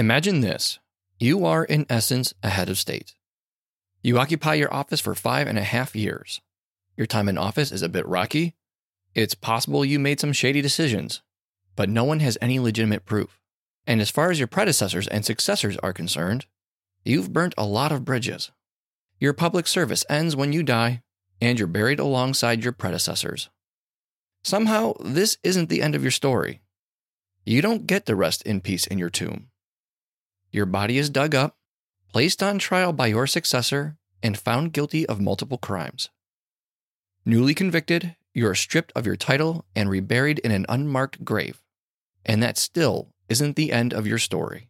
Imagine this you are, in essence, a head of state. You occupy your office for five and a half years. Your time in office is a bit rocky. It's possible you made some shady decisions, but no one has any legitimate proof. And as far as your predecessors and successors are concerned, you've burnt a lot of bridges. Your public service ends when you die, and you're buried alongside your predecessors. Somehow, this isn't the end of your story. You don't get to rest in peace in your tomb. Your body is dug up, placed on trial by your successor, and found guilty of multiple crimes. Newly convicted, you are stripped of your title and reburied in an unmarked grave. And that still isn't the end of your story.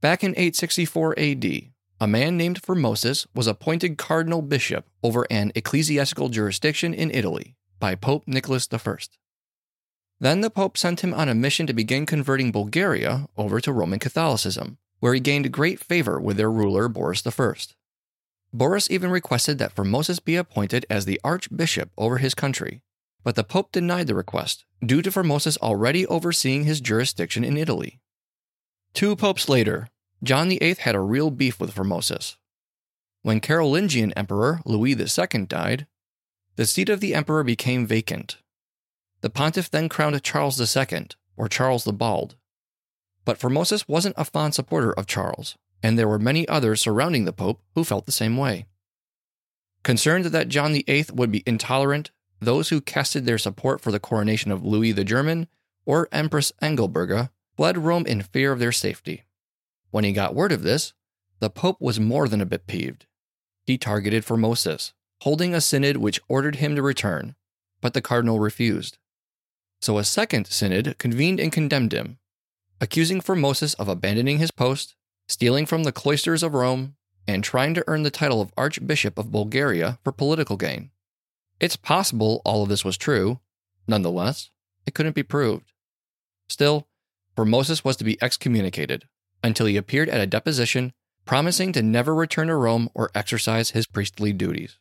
Back in 864 AD, a man named Formosus was appointed cardinal bishop over an ecclesiastical jurisdiction in Italy by Pope Nicholas I. Then the Pope sent him on a mission to begin converting Bulgaria over to Roman Catholicism, where he gained great favor with their ruler Boris I. Boris even requested that Formosus be appointed as the archbishop over his country, but the Pope denied the request due to Formosus already overseeing his jurisdiction in Italy. Two popes later, John VIII had a real beef with Formosus. When Carolingian Emperor Louis II died, the seat of the emperor became vacant, the pontiff then crowned Charles II, or Charles the Bald. But Formosus wasn't a fond supporter of Charles, and there were many others surrounding the Pope who felt the same way. Concerned that John VIII would be intolerant, those who casted their support for the coronation of Louis the German or Empress Engelberga fled Rome in fear of their safety. When he got word of this, the Pope was more than a bit peeved. He targeted Formosus, holding a synod which ordered him to return, but the cardinal refused. So a second synod convened and condemned him, accusing Formosus of abandoning his post, stealing from the cloisters of Rome, and trying to earn the title of Archbishop of Bulgaria for political gain. It's possible all of this was true. Nonetheless, it couldn't be proved. Still, Formosus was to be excommunicated until he appeared at a deposition promising to never return to Rome or exercise his priestly duties.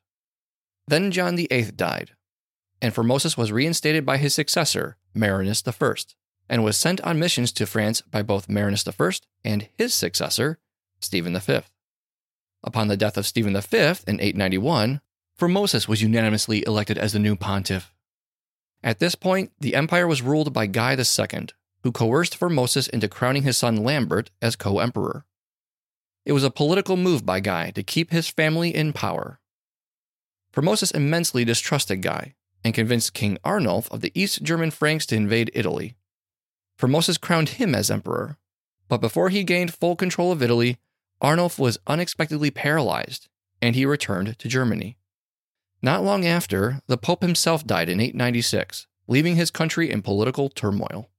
Then John VIII died, and Formosus was reinstated by his successor, Marinus I, and was sent on missions to France by both Marinus I and his successor, Stephen V. Upon the death of Stephen V in 891, Formosus was unanimously elected as the new pontiff. At this point, the empire was ruled by Guy II, who coerced Formosus into crowning his son Lambert as co emperor. It was a political move by Guy to keep his family in power. Formosus immensely distrusted Guy and convinced King Arnulf of the East German Franks to invade Italy. Formosus crowned him as emperor, but before he gained full control of Italy, Arnulf was unexpectedly paralyzed, and he returned to Germany. Not long after, the Pope himself died in 896, leaving his country in political turmoil.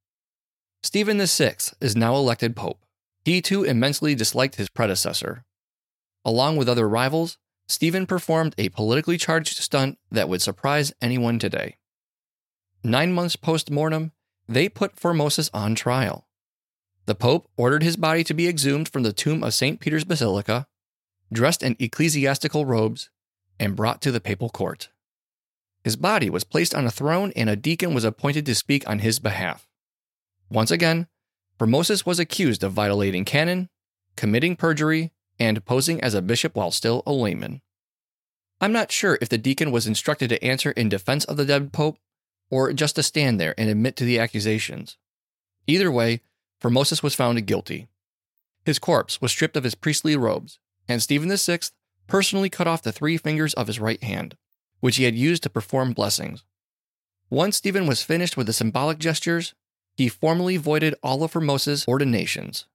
Stephen VI is now elected Pope. He too immensely disliked his predecessor. Along with other rivals, Stephen performed a politically charged stunt that would surprise anyone today. Nine months post mortem, they put Formosus on trial. The Pope ordered his body to be exhumed from the tomb of St. Peter's Basilica, dressed in ecclesiastical robes, and brought to the papal court. His body was placed on a throne, and a deacon was appointed to speak on his behalf. Once again, Formosus was accused of violating canon, committing perjury, and posing as a bishop while still a layman. I'm not sure if the deacon was instructed to answer in defense of the dead pope or just to stand there and admit to the accusations. Either way, Formosus was found guilty. His corpse was stripped of his priestly robes, and Stephen VI personally cut off the three fingers of his right hand, which he had used to perform blessings. Once Stephen was finished with the symbolic gestures, he formally voided all of Formosus' ordinations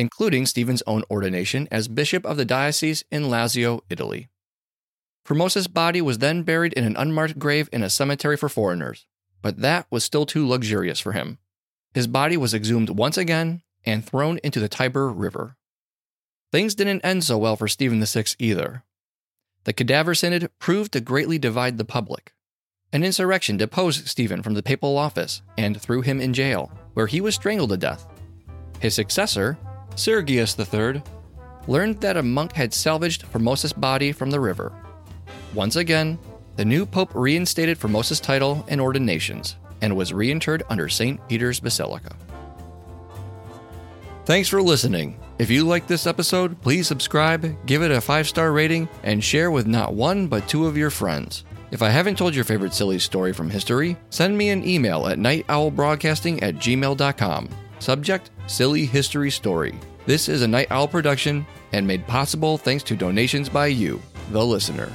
including Stephen's own ordination as bishop of the diocese in Lazio, Italy. Formosus' body was then buried in an unmarked grave in a cemetery for foreigners, but that was still too luxurious for him. His body was exhumed once again and thrown into the Tiber River. Things didn't end so well for Stephen VI either. The cadaver synod proved to greatly divide the public. An insurrection deposed Stephen from the papal office and threw him in jail, where he was strangled to death. His successor, Sergius III, learned that a monk had salvaged Formosus' body from the river. Once again, the new pope reinstated Formosus' title and ordinations and was reinterred under St. Peter's Basilica. Thanks for listening. If you liked this episode, please subscribe, give it a five star rating, and share with not one but two of your friends. If I haven't told your favorite silly story from history, send me an email at nightowlbroadcasting at gmail.com. Subject Silly History Story. This is a Night Owl production and made possible thanks to donations by you, the listener.